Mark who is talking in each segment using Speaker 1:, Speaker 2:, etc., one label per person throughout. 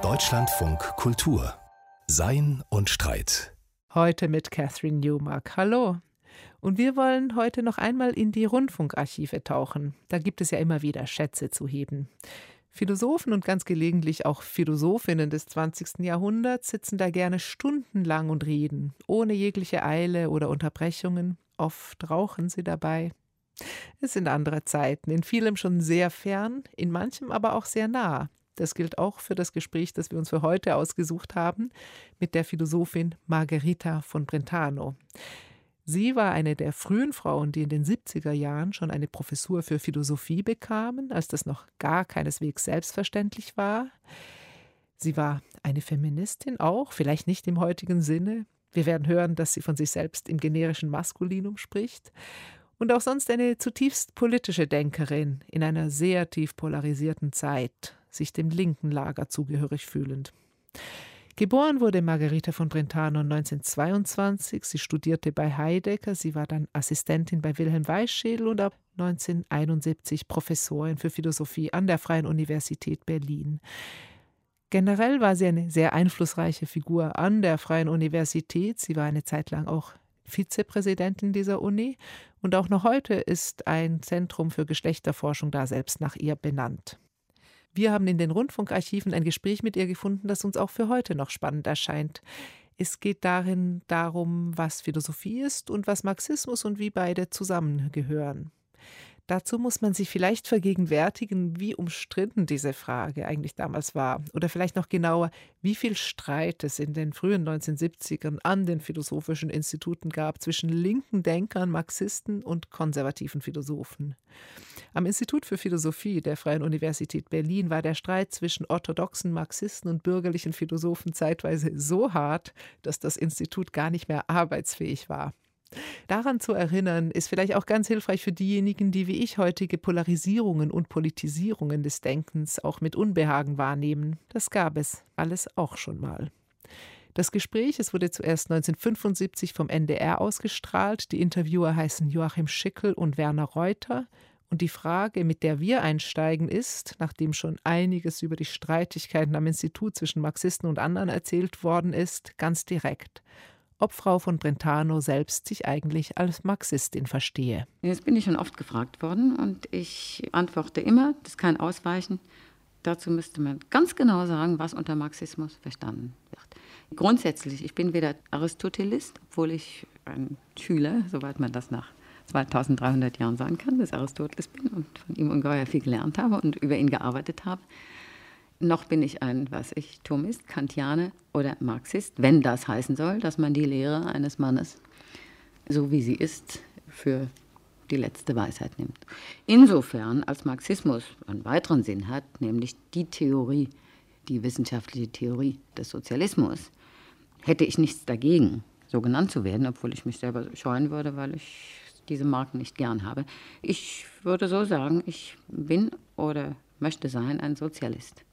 Speaker 1: Deutschlandfunk Kultur Sein und Streit.
Speaker 2: Heute mit Catherine Newmark. Hallo. Und wir wollen heute noch einmal in die Rundfunkarchive tauchen. Da gibt es ja immer wieder Schätze zu heben. Philosophen und ganz gelegentlich auch Philosophinnen des 20. Jahrhunderts sitzen da gerne stundenlang und reden, ohne jegliche Eile oder Unterbrechungen. Oft rauchen sie dabei. Es sind andere Zeiten, in vielem schon sehr fern, in manchem aber auch sehr nah. Das gilt auch für das Gespräch, das wir uns für heute ausgesucht haben, mit der Philosophin Margherita von Brentano. Sie war eine der frühen Frauen, die in den 70er Jahren schon eine Professur für Philosophie bekamen, als das noch gar keineswegs selbstverständlich war. Sie war eine Feministin auch, vielleicht nicht im heutigen Sinne. Wir werden hören, dass sie von sich selbst im generischen Maskulinum spricht. Und auch sonst eine zutiefst politische Denkerin in einer sehr tief polarisierten Zeit, sich dem linken Lager zugehörig fühlend. Geboren wurde Margarita von Brentano 1922. Sie studierte bei Heidegger. Sie war dann Assistentin bei Wilhelm Weißschädel und ab 1971 Professorin für Philosophie an der Freien Universität Berlin. Generell war sie eine sehr einflussreiche Figur an der Freien Universität. Sie war eine Zeit lang auch Vizepräsidentin dieser Uni und auch noch heute ist ein Zentrum für Geschlechterforschung da selbst nach ihr benannt. Wir haben in den Rundfunkarchiven ein Gespräch mit ihr gefunden, das uns auch für heute noch spannend erscheint. Es geht darin darum, was Philosophie ist und was Marxismus und wie beide zusammengehören. Dazu muss man sich vielleicht vergegenwärtigen, wie umstritten diese Frage eigentlich damals war. Oder vielleicht noch genauer, wie viel Streit es in den frühen 1970ern an den philosophischen Instituten gab zwischen linken Denkern, Marxisten und konservativen Philosophen. Am Institut für Philosophie der Freien Universität Berlin war der Streit zwischen orthodoxen Marxisten und bürgerlichen Philosophen zeitweise so hart, dass das Institut gar nicht mehr arbeitsfähig war. Daran zu erinnern, ist vielleicht auch ganz hilfreich für diejenigen, die wie ich heutige Polarisierungen und Politisierungen des Denkens auch mit Unbehagen wahrnehmen. Das gab es alles auch schon mal. Das Gespräch, es wurde zuerst 1975 vom NDR ausgestrahlt. Die Interviewer heißen Joachim Schickel und Werner Reuter. Und die Frage, mit der wir einsteigen, ist, nachdem schon einiges über die Streitigkeiten am Institut zwischen Marxisten und anderen erzählt worden ist, ganz direkt ob Frau von Brentano selbst sich eigentlich als Marxistin verstehe.
Speaker 3: Jetzt bin ich schon oft gefragt worden und ich antworte immer, das kein Ausweichen. Dazu müsste man ganz genau sagen, was unter Marxismus verstanden wird. Grundsätzlich, ich bin weder Aristotelist, obwohl ich ein Schüler, soweit man das nach 2300 Jahren sagen kann, des Aristoteles bin und von ihm ungeheuer viel gelernt habe und über ihn gearbeitet habe noch bin ich ein, was ich, Thomist, Kantianer oder Marxist, wenn das heißen soll, dass man die Lehre eines Mannes, so wie sie ist, für die letzte Weisheit nimmt. Insofern, als Marxismus einen weiteren Sinn hat, nämlich die Theorie, die wissenschaftliche Theorie des Sozialismus, hätte ich nichts dagegen, so genannt zu werden, obwohl ich mich selber scheuen würde, weil ich diese Marken nicht gern habe. Ich würde so sagen, ich bin oder möchte sein ein Sozialist.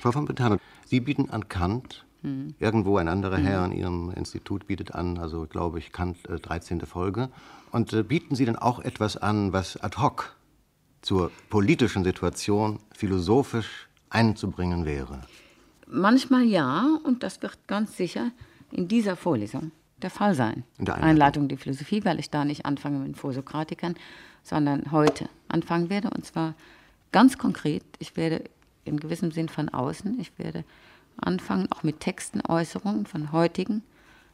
Speaker 4: Frau von Brentano, Sie bieten an Kant. Hm. Irgendwo ein anderer. Herr in Ihrem Institut bietet an, also glaube ich, Kant äh, 13. Folge. Und äh, bieten Sie dann auch etwas an, was ad hoc zur politischen Situation philosophisch einzubringen wäre?
Speaker 3: Manchmal ja, und das wird ganz sicher in dieser Vorlesung der Fall sein. In der Einleitung. Einleitung die Philosophie, weil ich da nicht anfange mit den Vorsokratikern, sondern heute anfangen werde. Und zwar ganz konkret, ich werde in gewissem Sinn von außen. Ich werde anfangen, auch mit Texten, Äußerungen von heutigen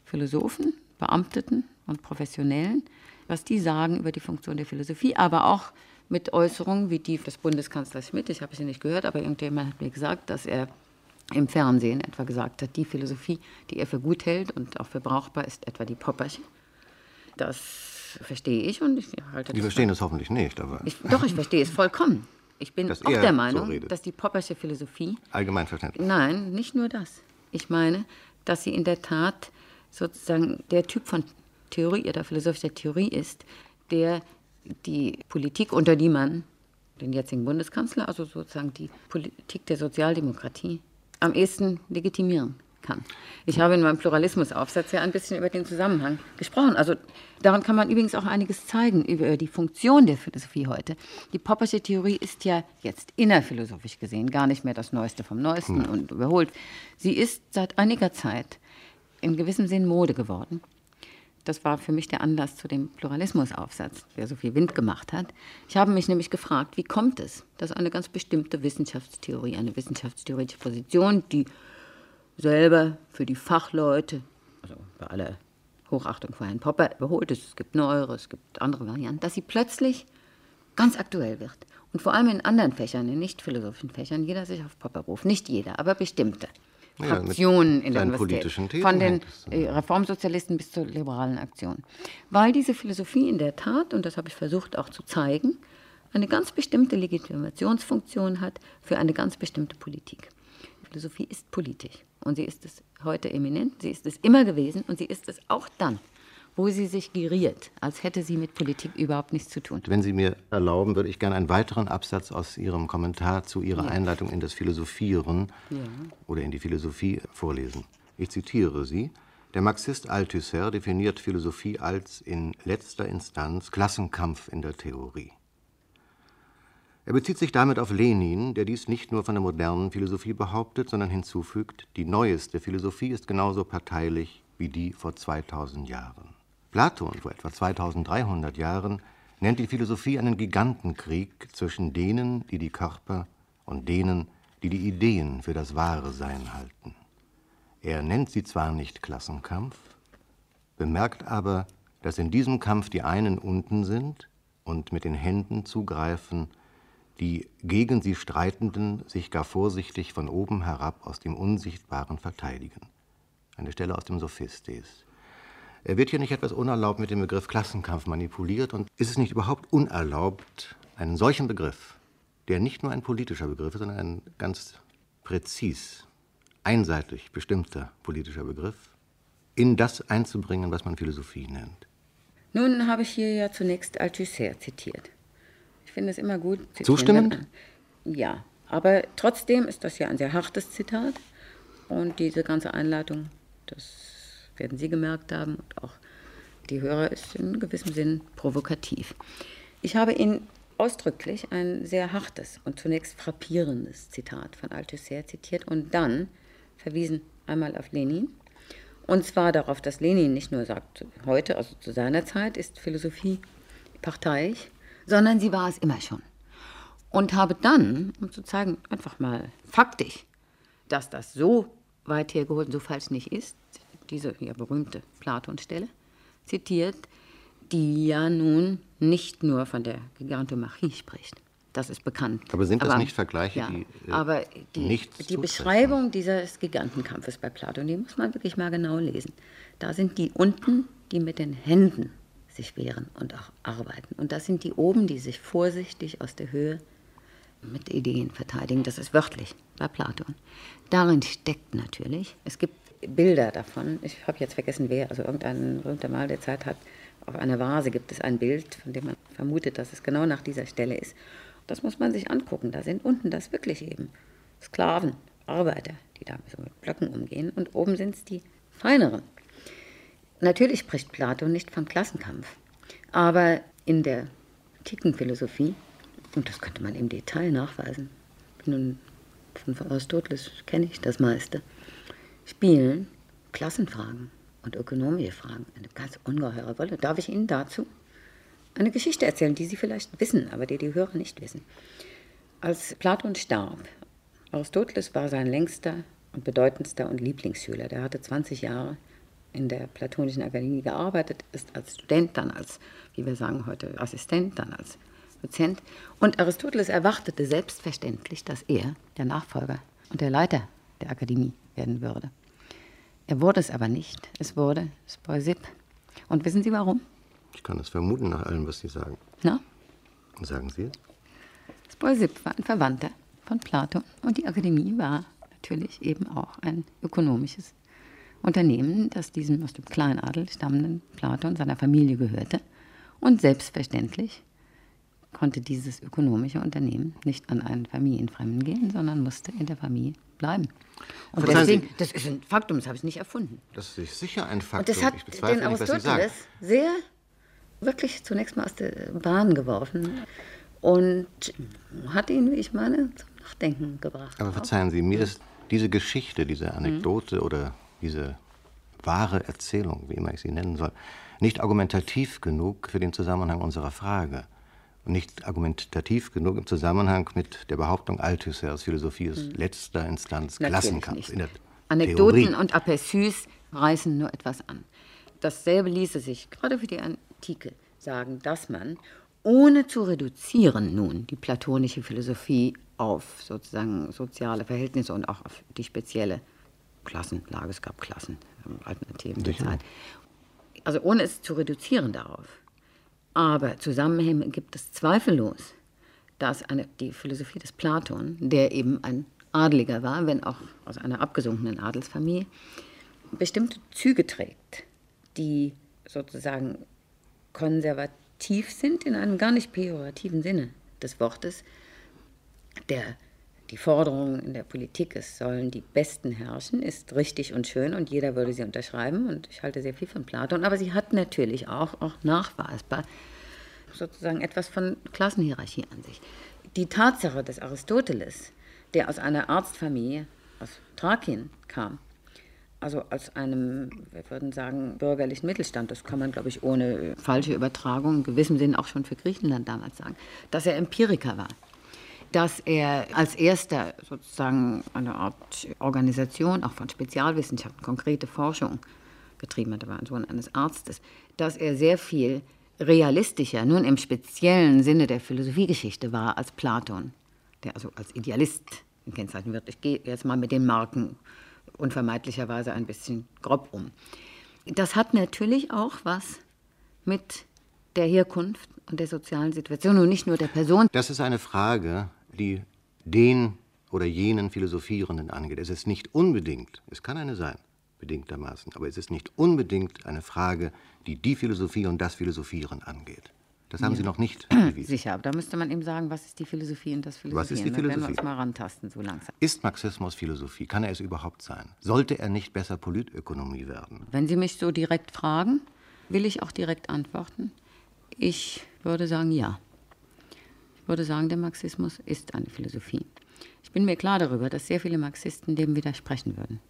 Speaker 3: Philosophen, Beamteten und Professionellen, was die sagen über die Funktion der Philosophie, aber auch mit Äußerungen wie die des Bundeskanzlers Schmidt. Ich habe sie nicht gehört, aber irgendjemand hat mir gesagt, dass er im Fernsehen etwa gesagt hat, die Philosophie, die er für gut hält und auch für brauchbar ist, etwa die Poppersche. Das verstehe ich und ich halte
Speaker 4: Die verstehen das hoffentlich nicht, aber.
Speaker 3: Ich, doch, ich verstehe es vollkommen. Ich bin auch der Meinung, so dass die Poppersche Philosophie.
Speaker 4: Allgemeinverständlich.
Speaker 3: Nein, nicht nur das. Ich meine, dass sie in der Tat sozusagen der Typ von Theorie oder philosophischer Theorie ist, der die Politik, unter die man den jetzigen Bundeskanzler, also sozusagen die Politik der Sozialdemokratie, am ehesten legitimieren kann. Ich habe in meinem Pluralismusaufsatz ja ein bisschen über den Zusammenhang gesprochen. Also daran kann man übrigens auch einiges zeigen über die Funktion der Philosophie heute. Die Poppersche Theorie ist ja jetzt innerphilosophisch gesehen gar nicht mehr das Neueste vom Neuesten hm. und überholt. Sie ist seit einiger Zeit in gewissem Sinn Mode geworden. Das war für mich der Anlass zu dem Pluralismusaufsatz, der so viel Wind gemacht hat. Ich habe mich nämlich gefragt, wie kommt es, dass eine ganz bestimmte Wissenschaftstheorie, eine wissenschaftstheoretische Position, die selber für die Fachleute, also bei aller Hochachtung vor Herrn Popper, überholt ist, es gibt neuere, es gibt andere Varianten, dass sie plötzlich ganz aktuell wird. Und vor allem in anderen Fächern, in nicht philosophischen Fächern, jeder sich auf Popper ruft. Nicht jeder, aber bestimmte. Fraktionen ja, in der Universität. Von den äh, Reformsozialisten bis zur liberalen Aktion. Weil diese Philosophie in der Tat, und das habe ich versucht auch zu zeigen, eine ganz bestimmte Legitimationsfunktion hat für eine ganz bestimmte Politik. Philosophie ist politisch und sie ist es heute eminent, sie ist es immer gewesen und sie ist es auch dann wo sie sich geriert, als hätte sie mit Politik überhaupt nichts zu tun.
Speaker 4: Wenn Sie mir erlauben, würde ich gerne einen weiteren Absatz aus Ihrem Kommentar zu Ihrer ja. Einleitung in das Philosophieren ja. oder in die Philosophie vorlesen. Ich zitiere Sie. Der Marxist Althusser definiert Philosophie als in letzter Instanz Klassenkampf in der Theorie. Er bezieht sich damit auf Lenin, der dies nicht nur von der modernen Philosophie behauptet, sondern hinzufügt, die neueste Philosophie ist genauso parteilich wie die vor 2000 Jahren. Platon vor etwa 2300 Jahren nennt die Philosophie einen Gigantenkrieg zwischen denen, die die Körper und denen, die die Ideen für das wahre Sein halten. Er nennt sie zwar nicht Klassenkampf, bemerkt aber, dass in diesem Kampf die einen unten sind und mit den Händen zugreifen, die gegen sie Streitenden sich gar vorsichtig von oben herab aus dem Unsichtbaren verteidigen. Eine Stelle aus dem Sophistes. Wird hier nicht etwas unerlaubt mit dem Begriff Klassenkampf manipuliert? Und ist es nicht überhaupt unerlaubt, einen solchen Begriff, der nicht nur ein politischer Begriff ist, sondern ein ganz präzis, einseitig bestimmter politischer Begriff, in das einzubringen, was man Philosophie nennt?
Speaker 3: Nun habe ich hier ja zunächst Althusser zitiert. Ich finde es immer gut.
Speaker 4: Zustimmend?
Speaker 3: Ja, aber trotzdem ist das ja ein sehr hartes Zitat. Und diese ganze Einleitung, das werden Sie gemerkt haben und auch die Hörer, ist in gewissem Sinn provokativ. Ich habe Ihnen ausdrücklich ein sehr hartes und zunächst frappierendes Zitat von Althusser zitiert und dann verwiesen einmal auf Lenin. Und zwar darauf, dass Lenin nicht nur sagt, heute, also zu seiner Zeit, ist Philosophie parteiisch, sondern sie war es immer schon. Und habe dann, um zu zeigen, einfach mal faktisch, dass das so weit hergeholt und so falsch nicht ist, diese ja berühmte Platonstelle, zitiert, die ja nun nicht nur von der Gigantomachie spricht. Das ist bekannt.
Speaker 4: Aber sind das aber, nicht Vergleiche,
Speaker 3: ja, die äh, Aber die, die Beschreibung dieses Gigantenkampfes bei Platon, die muss man wirklich mal genau lesen. Da sind die unten, die mit den Händen sich wehren und auch arbeiten. Und das sind die oben, die sich vorsichtig aus der Höhe mit Ideen verteidigen. Das ist wörtlich bei Platon. Darin steckt natürlich, es gibt Bilder davon. Ich habe jetzt vergessen, wer, also irgendein berühmter Mal der Zeit hat, auf einer Vase gibt es ein Bild, von dem man vermutet, dass es genau nach dieser Stelle ist. Das muss man sich angucken. Da sind unten das wirklich eben Sklaven, Arbeiter, die da so mit Blöcken umgehen. Und oben sind es die feineren. Natürlich spricht Platon nicht von Klassenkampf. Aber in der Tikenphilosophie, und das könnte man im Detail nachweisen, nun von Aristoteles kenne ich das meiste, spielen Klassenfragen und ökonomische Fragen eine ganz ungeheure Rolle. Darf ich Ihnen dazu eine Geschichte erzählen, die Sie vielleicht wissen, aber die die Hörer nicht wissen? Als Platon starb, Aristoteles war sein längster und bedeutendster und Lieblingsschüler. Der hatte 20 Jahre in der Platonischen Akademie gearbeitet, ist als Student, dann als, wie wir sagen heute, Assistent, dann als Dozent. Und Aristoteles erwartete selbstverständlich, dass er der Nachfolger und der Leiter der Akademie werden würde. Er wurde es aber nicht. Es wurde Spoisip. Und wissen Sie warum?
Speaker 4: Ich kann es vermuten nach allem, was Sie sagen.
Speaker 3: Na?
Speaker 4: Sagen Sie es?
Speaker 3: Spoisip war ein Verwandter von Platon und die Akademie war natürlich eben auch ein ökonomisches Unternehmen, das diesem aus dem Kleinadel stammenden Platon seiner Familie gehörte. Und selbstverständlich konnte dieses ökonomische Unternehmen nicht an einen Familienfremden gehen, sondern musste in der Familie bleiben. Und
Speaker 4: Verzeihen
Speaker 3: deswegen, das ist ein Faktum, das habe ich nicht erfunden.
Speaker 4: Das ist sicher ein Faktum.
Speaker 3: Und das hat
Speaker 4: ich bezweifle
Speaker 3: den
Speaker 4: nicht.
Speaker 3: Aristoteles sehr, wirklich zunächst mal aus der Bahn geworfen und hat ihn, wie ich meine, zum Nachdenken gebracht.
Speaker 4: Aber verzeihen Sie, mir ist diese Geschichte, diese Anekdote oder diese wahre Erzählung, wie immer ich sie nennen soll, nicht argumentativ genug für den Zusammenhang unserer Frage. Und nicht argumentativ genug im Zusammenhang mit der Behauptung Althusser's Philosophie ist letzter Instanz
Speaker 3: Natürlich
Speaker 4: Klassenkampf. In
Speaker 3: Anekdoten
Speaker 4: Theorie.
Speaker 3: und Aperçus reißen nur etwas an. Dasselbe ließe sich gerade für die Antike sagen, dass man, ohne zu reduzieren nun die platonische Philosophie auf sozusagen soziale Verhältnisse und auch auf die spezielle Klassenlage, es gab Klassen im alten Athen der Zeit, also ohne es zu reduzieren darauf, aber Zusammenhänge gibt es zweifellos, dass eine, die Philosophie des Platon, der eben ein Adeliger war, wenn auch aus einer abgesunkenen Adelsfamilie, bestimmte Züge trägt, die sozusagen konservativ sind in einem gar nicht pejorativen Sinne des Wortes. Der, die Forderung in der Politik, es sollen die Besten herrschen, ist richtig und schön und jeder würde sie unterschreiben und ich halte sehr viel von Platon, aber sie hat natürlich auch, auch nachweisbar sozusagen etwas von Klassenhierarchie an sich. Die Tatsache des Aristoteles, der aus einer Arztfamilie aus Thrakien kam, also aus einem, wir würden sagen, bürgerlichen Mittelstand, das kann man, glaube ich, ohne falsche Übertragung in gewissem Sinn auch schon für Griechenland damals sagen, dass er Empiriker war, dass er als erster sozusagen eine Art Organisation auch von Spezialwissenschaften, konkrete Forschung getrieben hat, er war ein Sohn eines Arztes, dass er sehr viel realistischer, nun im speziellen Sinne der Philosophiegeschichte war als Platon, der also als Idealist gekennzeichnet wird. Ich gehe jetzt mal mit den Marken unvermeidlicherweise ein bisschen grob um. Das hat natürlich auch was mit der Herkunft und der sozialen Situation und nicht nur der Person.
Speaker 4: Das ist eine Frage, die den oder jenen Philosophierenden angeht. Es ist nicht unbedingt, es kann eine sein, bedingtermaßen, aber es ist nicht unbedingt eine Frage, die die Philosophie und das Philosophieren angeht. Das haben Sie noch nicht bewiesen.
Speaker 3: Sicher, aber da müsste man eben sagen, was ist die Philosophie und das Philosophie.
Speaker 4: Was ist die
Speaker 3: Da werden wir
Speaker 4: Philosophie?
Speaker 3: uns mal rantasten, so langsam.
Speaker 4: Ist Marxismus Philosophie? Kann er es überhaupt sein? Sollte er nicht besser Politökonomie werden?
Speaker 3: Wenn Sie mich so direkt fragen, will ich auch direkt antworten. Ich würde sagen, ja. Ich würde sagen, der Marxismus ist eine Philosophie. Ich bin mir klar darüber, dass sehr viele Marxisten dem widersprechen würden.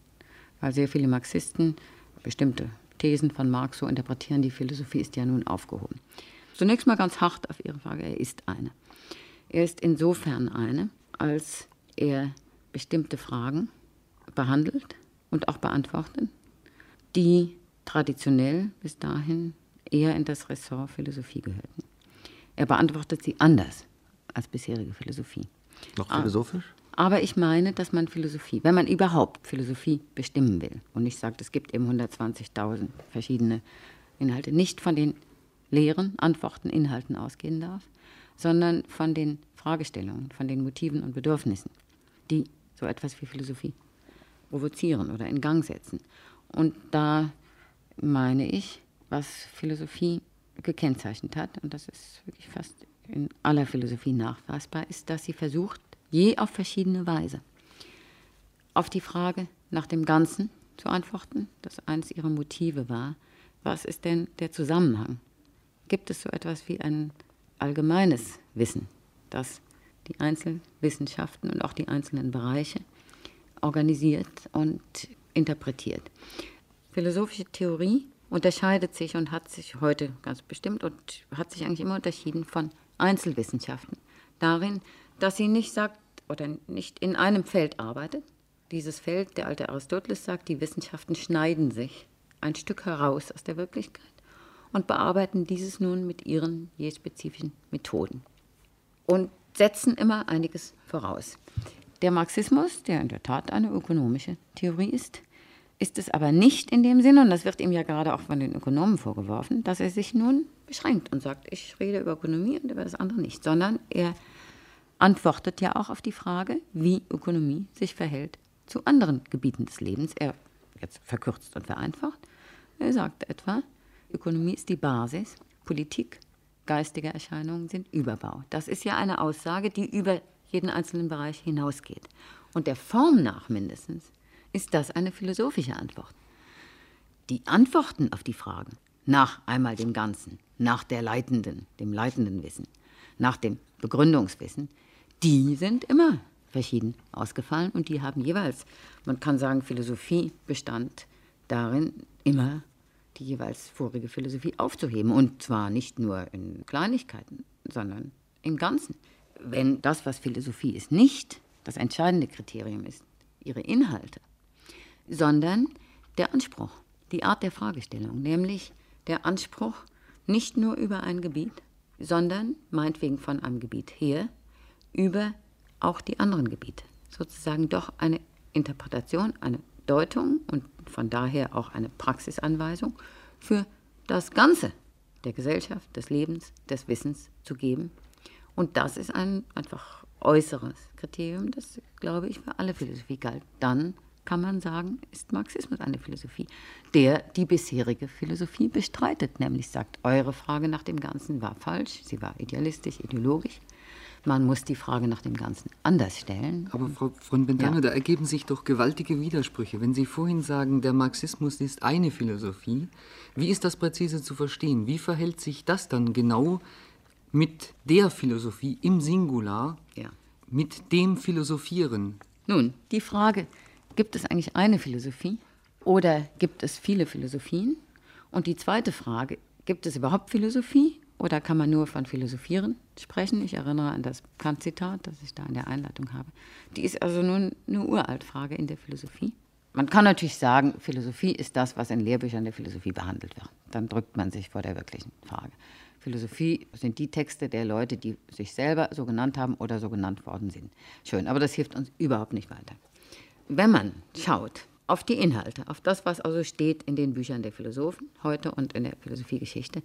Speaker 3: Weil sehr viele Marxisten bestimmte Thesen von Marx so interpretieren, die Philosophie ist ja nun aufgehoben. Zunächst mal ganz hart auf Ihre Frage, er ist eine. Er ist insofern eine, als er bestimmte Fragen behandelt und auch beantwortet, die traditionell bis dahin eher in das Ressort Philosophie gehörten. Er beantwortet sie anders als bisherige Philosophie.
Speaker 4: Noch philosophisch?
Speaker 3: Aber ich meine, dass man Philosophie, wenn man überhaupt Philosophie bestimmen will, und ich sage, es gibt eben 120.000 verschiedene Inhalte, nicht von den Lehren, Antworten, Inhalten ausgehen darf, sondern von den Fragestellungen, von den Motiven und Bedürfnissen, die so etwas wie Philosophie provozieren oder in Gang setzen. Und da meine ich, was Philosophie gekennzeichnet hat, und das ist wirklich fast in aller Philosophie nachweisbar, ist, dass sie versucht, je auf verschiedene Weise, auf die Frage nach dem Ganzen zu antworten, das eines ihrer Motive war, was ist denn der Zusammenhang? Gibt es so etwas wie ein allgemeines Wissen, das die Einzelwissenschaften und auch die einzelnen Bereiche organisiert und interpretiert? Philosophische Theorie unterscheidet sich und hat sich heute ganz bestimmt und hat sich eigentlich immer unterschieden von Einzelwissenschaften darin, dass sie nicht sagt oder nicht in einem Feld arbeitet. Dieses Feld, der alte Aristoteles sagt, die Wissenschaften schneiden sich ein Stück heraus aus der Wirklichkeit und bearbeiten dieses nun mit ihren je spezifischen Methoden und setzen immer einiges voraus. Der Marxismus, der in der Tat eine ökonomische Theorie ist, ist es aber nicht in dem Sinne, und das wird ihm ja gerade auch von den Ökonomen vorgeworfen, dass er sich nun beschränkt und sagt, ich rede über Ökonomie und über das andere nicht, sondern er antwortet ja auch auf die Frage, wie Ökonomie sich verhält zu anderen Gebieten des Lebens. Er jetzt verkürzt und vereinfacht. Er sagt etwa, Ökonomie ist die Basis, Politik geistige Erscheinungen sind Überbau. Das ist ja eine Aussage, die über jeden einzelnen Bereich hinausgeht. Und der Form nach mindestens ist das eine philosophische Antwort. Die Antworten auf die Fragen nach einmal dem Ganzen, nach der leitenden, dem leitenden Wissen, nach dem Begründungswissen, die sind immer verschieden ausgefallen und die haben jeweils, man kann sagen, Philosophie bestand darin, immer die jeweils vorige Philosophie aufzuheben. Und zwar nicht nur in Kleinigkeiten, sondern im Ganzen. Wenn das, was Philosophie ist, nicht das entscheidende Kriterium ist, ihre Inhalte, sondern der Anspruch, die Art der Fragestellung, nämlich der Anspruch nicht nur über ein Gebiet, sondern meinetwegen von einem Gebiet her über auch die anderen Gebiete. Sozusagen doch eine Interpretation, eine Deutung und von daher auch eine Praxisanweisung für das Ganze der Gesellschaft, des Lebens, des Wissens zu geben. Und das ist ein einfach äußeres Kriterium, das, glaube ich, für alle Philosophie galt. Dann kann man sagen, ist Marxismus eine Philosophie, der die bisherige Philosophie bestreitet, nämlich sagt, eure Frage nach dem Ganzen war falsch, sie war idealistisch, ideologisch. Man muss die Frage nach dem Ganzen anders stellen.
Speaker 5: Aber Frau von Bentano, ja. da ergeben sich doch gewaltige Widersprüche. Wenn Sie vorhin sagen, der Marxismus ist eine Philosophie, wie ist das präzise zu verstehen? Wie verhält sich das dann genau mit der Philosophie im Singular, ja. mit dem Philosophieren?
Speaker 3: Nun, die Frage, gibt es eigentlich eine Philosophie oder gibt es viele Philosophien? Und die zweite Frage, gibt es überhaupt Philosophie oder kann man nur von Philosophieren sprechen? Ich erinnere an das Kant-Zitat, das ich da in der Einleitung habe. Die ist also nur eine Uraltfrage in der Philosophie. Man kann natürlich sagen, Philosophie ist das, was in Lehrbüchern der Philosophie behandelt wird. Dann drückt man sich vor der wirklichen Frage. Philosophie sind die Texte der Leute, die sich selber so genannt haben oder so genannt worden sind. Schön, aber das hilft uns überhaupt nicht weiter. Wenn man schaut auf die Inhalte, auf das, was also steht in den Büchern der Philosophen heute und in der Philosophiegeschichte,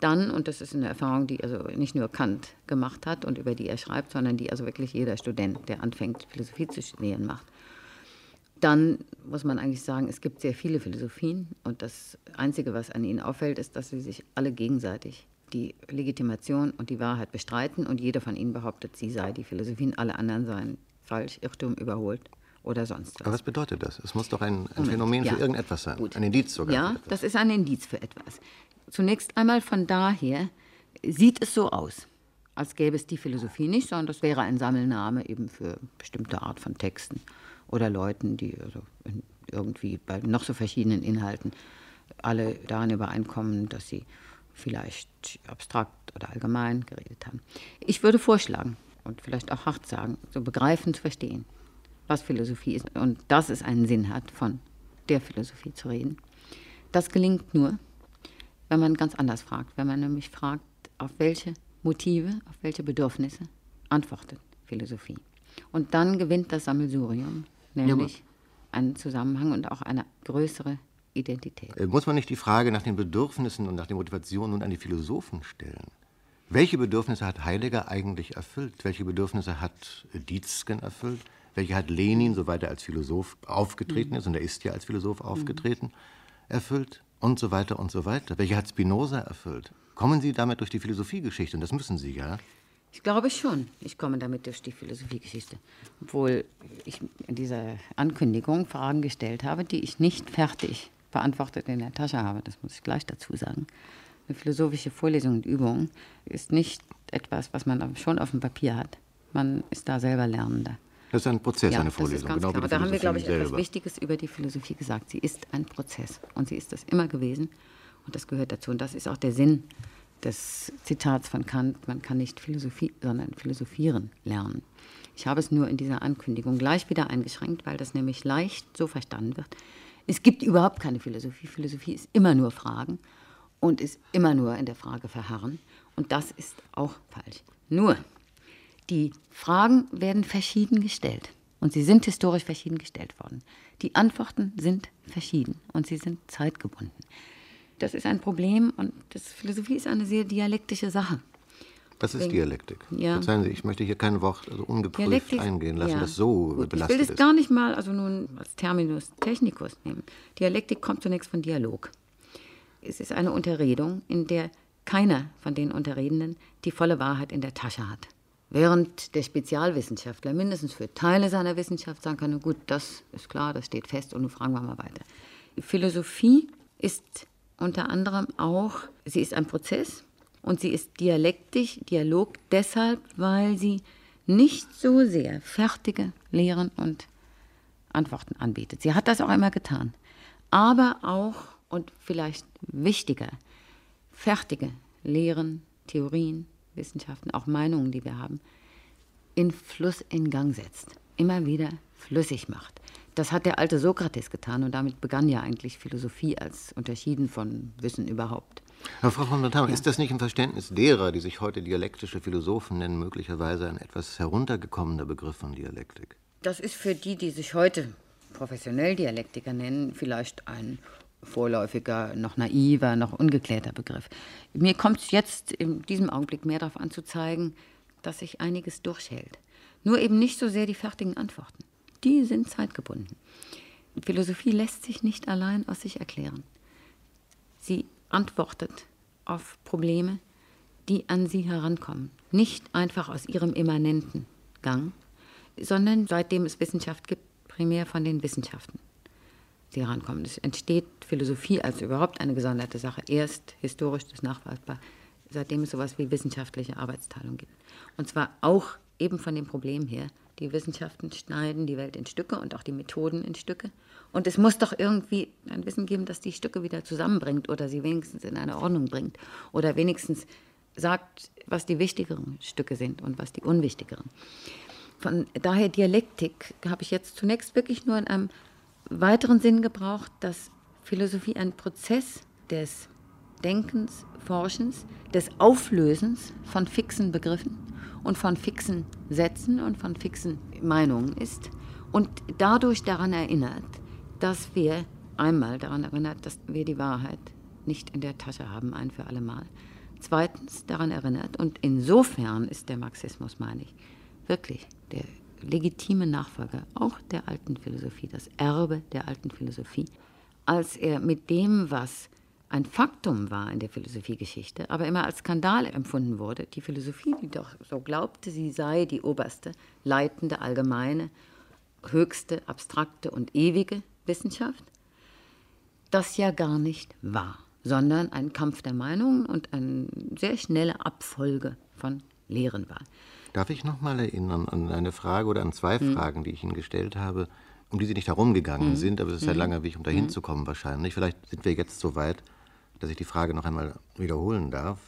Speaker 3: dann, und das ist eine Erfahrung, die also nicht nur Kant gemacht hat und über die er schreibt, sondern die also wirklich jeder Student, der anfängt, Philosophie zu studieren, macht, dann muss man eigentlich sagen, es gibt sehr viele Philosophien und das Einzige, was an ihnen auffällt, ist, dass sie sich alle gegenseitig die Legitimation und die Wahrheit bestreiten und jeder von ihnen behauptet, sie sei die Philosophien, alle anderen seien falsch, Irrtum überholt oder sonst was.
Speaker 4: Aber was bedeutet das? Es muss doch ein, ein Phänomen ja. für irgendetwas sein,
Speaker 3: Gut.
Speaker 4: ein Indiz sogar.
Speaker 3: Ja, das ist ein Indiz für etwas. Zunächst einmal von daher sieht es so aus, als gäbe es die Philosophie nicht, sondern das wäre ein Sammelname eben für bestimmte Art von Texten oder Leuten, die also irgendwie bei noch so verschiedenen Inhalten alle darin übereinkommen, dass sie vielleicht abstrakt oder allgemein geredet haben. Ich würde vorschlagen und vielleicht auch hart sagen, so begreifen zu verstehen, was Philosophie ist und dass es einen Sinn hat, von der Philosophie zu reden. Das gelingt nur, wenn man ganz anders fragt. Wenn man nämlich fragt, auf welche Motive, auf welche Bedürfnisse antwortet Philosophie. Und dann gewinnt das Sammelsurium, nämlich ja, einen Zusammenhang und auch eine größere Identität.
Speaker 4: Äh, muss man nicht die Frage nach den Bedürfnissen und nach den Motivationen nun an die Philosophen stellen? Welche Bedürfnisse hat Heidegger eigentlich erfüllt? Welche Bedürfnisse hat Dietzgen erfüllt? Welche hat Lenin, soweit er als Philosoph aufgetreten mhm. ist, und er ist ja als Philosoph aufgetreten, mhm. erfüllt? und so weiter und so weiter. Welche hat Spinoza erfüllt? Kommen Sie damit durch die Philosophiegeschichte? Und das müssen Sie, ja?
Speaker 3: Ich glaube schon, ich komme damit durch die Philosophiegeschichte. Obwohl ich in dieser Ankündigung Fragen gestellt habe, die ich nicht fertig beantwortet in der Tasche habe. Das muss ich gleich dazu sagen. Eine philosophische Vorlesung und Übung ist nicht etwas, was man schon auf dem Papier hat. Man ist da selber Lernender.
Speaker 4: Das ist ein Prozess, ja, eine Vorlesung.
Speaker 3: Das ist ganz genau, klar. Da haben wir, glaube ich, selber. etwas Wichtiges über die Philosophie gesagt. Sie ist ein Prozess und sie ist das immer gewesen und das gehört dazu. Und das ist auch der Sinn des Zitats von Kant, man kann nicht Philosophie, sondern philosophieren lernen. Ich habe es nur in dieser Ankündigung gleich wieder eingeschränkt, weil das nämlich leicht so verstanden wird. Es gibt überhaupt keine Philosophie. Philosophie ist immer nur Fragen und ist immer nur in der Frage verharren. Und das ist auch falsch. Nur, die Fragen werden verschieden gestellt und sie sind historisch verschieden gestellt worden. Die Antworten sind verschieden und sie sind zeitgebunden. Das ist ein Problem und das Philosophie ist eine sehr dialektische Sache.
Speaker 4: Was ist Dialektik? Ja. Verzeihen Sie, ich möchte hier kein Wort also ungeprüft Dialektik, eingehen lassen, ja. das so Gut, belastet
Speaker 3: Ich will das gar nicht mal also nun als Terminus technicus nehmen. Dialektik kommt zunächst von Dialog. Es ist eine Unterredung, in der keiner von den Unterredenden die volle Wahrheit in der Tasche hat. Während der Spezialwissenschaftler mindestens für Teile seiner Wissenschaft sagen kann, gut, das ist klar, das steht fest und nun fragen wir mal weiter. Philosophie ist unter anderem auch, sie ist ein Prozess und sie ist dialektisch, Dialog deshalb, weil sie nicht so sehr fertige Lehren und Antworten anbietet. Sie hat das auch immer getan. Aber auch, und vielleicht wichtiger, fertige Lehren, Theorien, Wissenschaften, auch Meinungen, die wir haben, in Fluss in Gang setzt. Immer wieder flüssig macht. Das hat der alte Sokrates getan und damit begann ja eigentlich Philosophie als unterschieden von Wissen überhaupt.
Speaker 4: Herr Frau von der Tam, ja. ist das nicht im Verständnis derer, die sich heute dialektische Philosophen nennen, möglicherweise ein etwas heruntergekommener Begriff von Dialektik?
Speaker 3: Das ist für die, die sich heute professionell Dialektiker nennen, vielleicht ein vorläufiger, noch naiver, noch ungeklärter Begriff. Mir kommt es jetzt in diesem Augenblick mehr darauf an zu zeigen, dass sich einiges durchhält. Nur eben nicht so sehr die fertigen Antworten. Die sind zeitgebunden. Philosophie lässt sich nicht allein aus sich erklären. Sie antwortet auf Probleme, die an sie herankommen. Nicht einfach aus ihrem immanenten Gang, sondern seitdem es Wissenschaft gibt, primär von den Wissenschaften, die herankommen. Es entsteht Philosophie als überhaupt eine gesonderte Sache, erst historisch das nachweisbar, seitdem es sowas wie wissenschaftliche Arbeitsteilung gibt. Und zwar auch eben von dem Problem her, die Wissenschaften schneiden die Welt in Stücke und auch die Methoden in Stücke. Und es muss doch irgendwie ein Wissen geben, das die Stücke wieder zusammenbringt oder sie wenigstens in eine Ordnung bringt oder wenigstens sagt, was die wichtigeren Stücke sind und was die unwichtigeren. Von daher Dialektik habe ich jetzt zunächst wirklich nur in einem weiteren Sinn gebraucht, dass Philosophie ein Prozess des Denkens, Forschens, des Auflösens von fixen Begriffen und von fixen Sätzen und von fixen Meinungen ist und dadurch daran erinnert, dass wir einmal daran erinnert, dass wir die Wahrheit nicht in der Tasche haben, ein für alle Mal. Zweitens daran erinnert, und insofern ist der Marxismus, meine ich, wirklich der legitime Nachfolger auch der alten Philosophie, das Erbe der alten Philosophie, als er mit dem, was ein Faktum war in der Philosophiegeschichte, aber immer als Skandal empfunden wurde. Die Philosophie, die doch so glaubte, sie sei die oberste, leitende, allgemeine, höchste, abstrakte und ewige Wissenschaft, das ja gar nicht war, sondern ein Kampf der Meinungen und eine sehr schnelle Abfolge von Lehren war.
Speaker 4: Darf ich noch mal erinnern an eine Frage oder an zwei hm. Fragen, die ich Ihnen gestellt habe, um die Sie nicht herumgegangen hm. sind, aber es ist ein hm. langer Weg, um dahin hm. zu kommen wahrscheinlich. Vielleicht sind wir jetzt so weit, dass ich die Frage noch einmal wiederholen darf.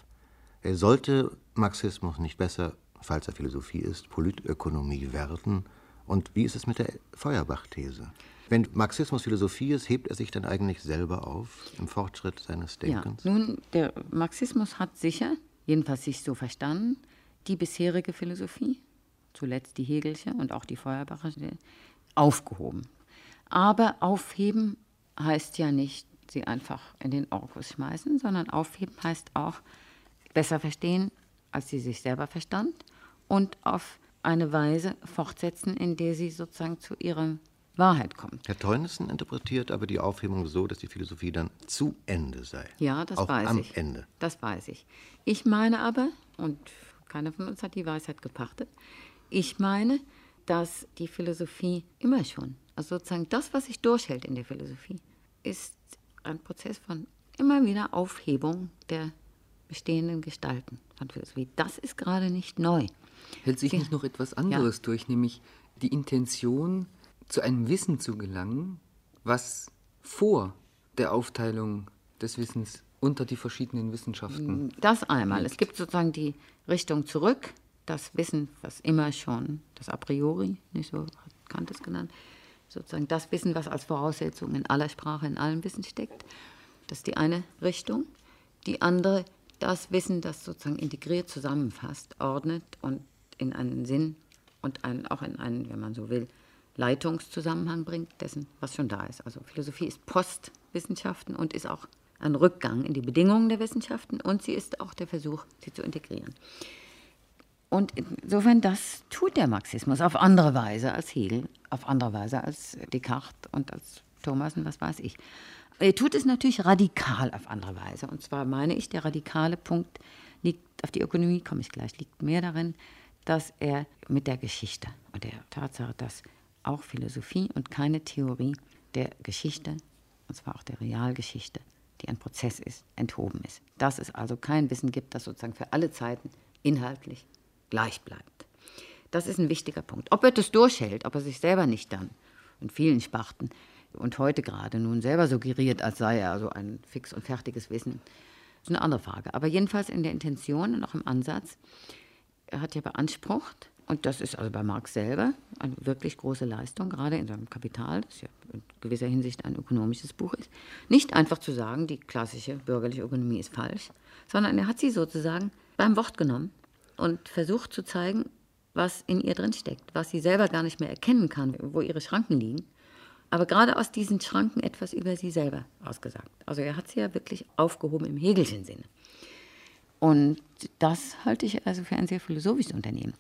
Speaker 4: Sollte Marxismus nicht besser, falls er Philosophie ist, Politökonomie werden? Und wie ist es mit der Feuerbach-These? Wenn Marxismus Philosophie ist, hebt er sich dann eigentlich selber auf im Fortschritt seines Denkens?
Speaker 3: Ja, nun, der Marxismus hat sicher, jedenfalls sich so verstanden, die bisherige Philosophie, zuletzt die Hegelsche und auch die Feuerbachische, aufgehoben. Aber aufheben heißt ja nicht sie einfach in den Orkus schmeißen, sondern aufheben heißt auch besser verstehen, als sie sich selber verstand und auf eine Weise fortsetzen, in der sie sozusagen zu ihrer Wahrheit kommt.
Speaker 4: Herr Teunissen interpretiert aber die Aufhebung so, dass die Philosophie dann zu Ende sei.
Speaker 3: Ja, das auch weiß
Speaker 4: am
Speaker 3: ich.
Speaker 4: Ende.
Speaker 3: Das weiß ich. Ich meine aber, und keiner von uns hat die Weisheit gepachtet, ich meine, dass die Philosophie immer schon, also sozusagen das, was sich durchhält in der Philosophie, ist ein Prozess von immer wieder Aufhebung der bestehenden Gestalten von Philosophie. Das ist gerade nicht neu.
Speaker 5: Hält sich nicht noch etwas anderes ja. durch, nämlich die Intention, zu einem Wissen zu gelangen, was vor der Aufteilung des Wissens unter die verschiedenen Wissenschaften.
Speaker 3: Das einmal. Liegt. Es gibt sozusagen die Richtung zurück, das Wissen, was immer schon, das a priori, nicht so hat Kant es genannt, sozusagen das Wissen, was als Voraussetzung in aller Sprache, in allem Wissen steckt. Das ist die eine Richtung. Die andere, das Wissen, das sozusagen integriert zusammenfasst, ordnet und in einen Sinn und einen, auch in einen, wenn man so will, Leitungszusammenhang bringt, dessen, was schon da ist. Also Philosophie ist Postwissenschaften und ist auch ein Rückgang in die Bedingungen der Wissenschaften und sie ist auch der Versuch, sie zu integrieren. Und insofern, das tut der Marxismus auf andere Weise als Hegel, auf andere Weise als Descartes und als Thomasen, was weiß ich. Er tut es natürlich radikal auf andere Weise. Und zwar meine ich, der radikale Punkt liegt, auf die Ökonomie komme ich gleich, liegt mehr darin, dass er mit der Geschichte und der Tatsache, dass auch Philosophie und keine Theorie der Geschichte, und zwar auch der Realgeschichte, die ein Prozess ist, enthoben ist. Dass es also kein Wissen gibt, das sozusagen für alle Zeiten inhaltlich gleich bleibt. Das ist ein wichtiger Punkt. Ob er das durchhält, ob er sich selber nicht dann in vielen Sparten und heute gerade nun selber suggeriert, als sei er also ein fix und fertiges Wissen, ist eine andere Frage. Aber jedenfalls in der Intention und auch im Ansatz, er hat ja beansprucht, und das ist also bei Marx selber eine wirklich große Leistung, gerade in seinem Kapital, das ja in gewisser Hinsicht ein ökonomisches Buch ist, nicht einfach zu sagen, die klassische bürgerliche Ökonomie ist falsch, sondern er hat sie sozusagen beim Wort genommen und versucht zu zeigen, was in ihr drin steckt, was sie selber gar nicht mehr erkennen kann, wo ihre Schranken liegen. Aber gerade aus diesen Schranken etwas über sie selber ausgesagt. Also er hat sie ja wirklich aufgehoben im Hegelschen Sinne. Und das halte ich also für ein sehr philosophisches Unternehmen.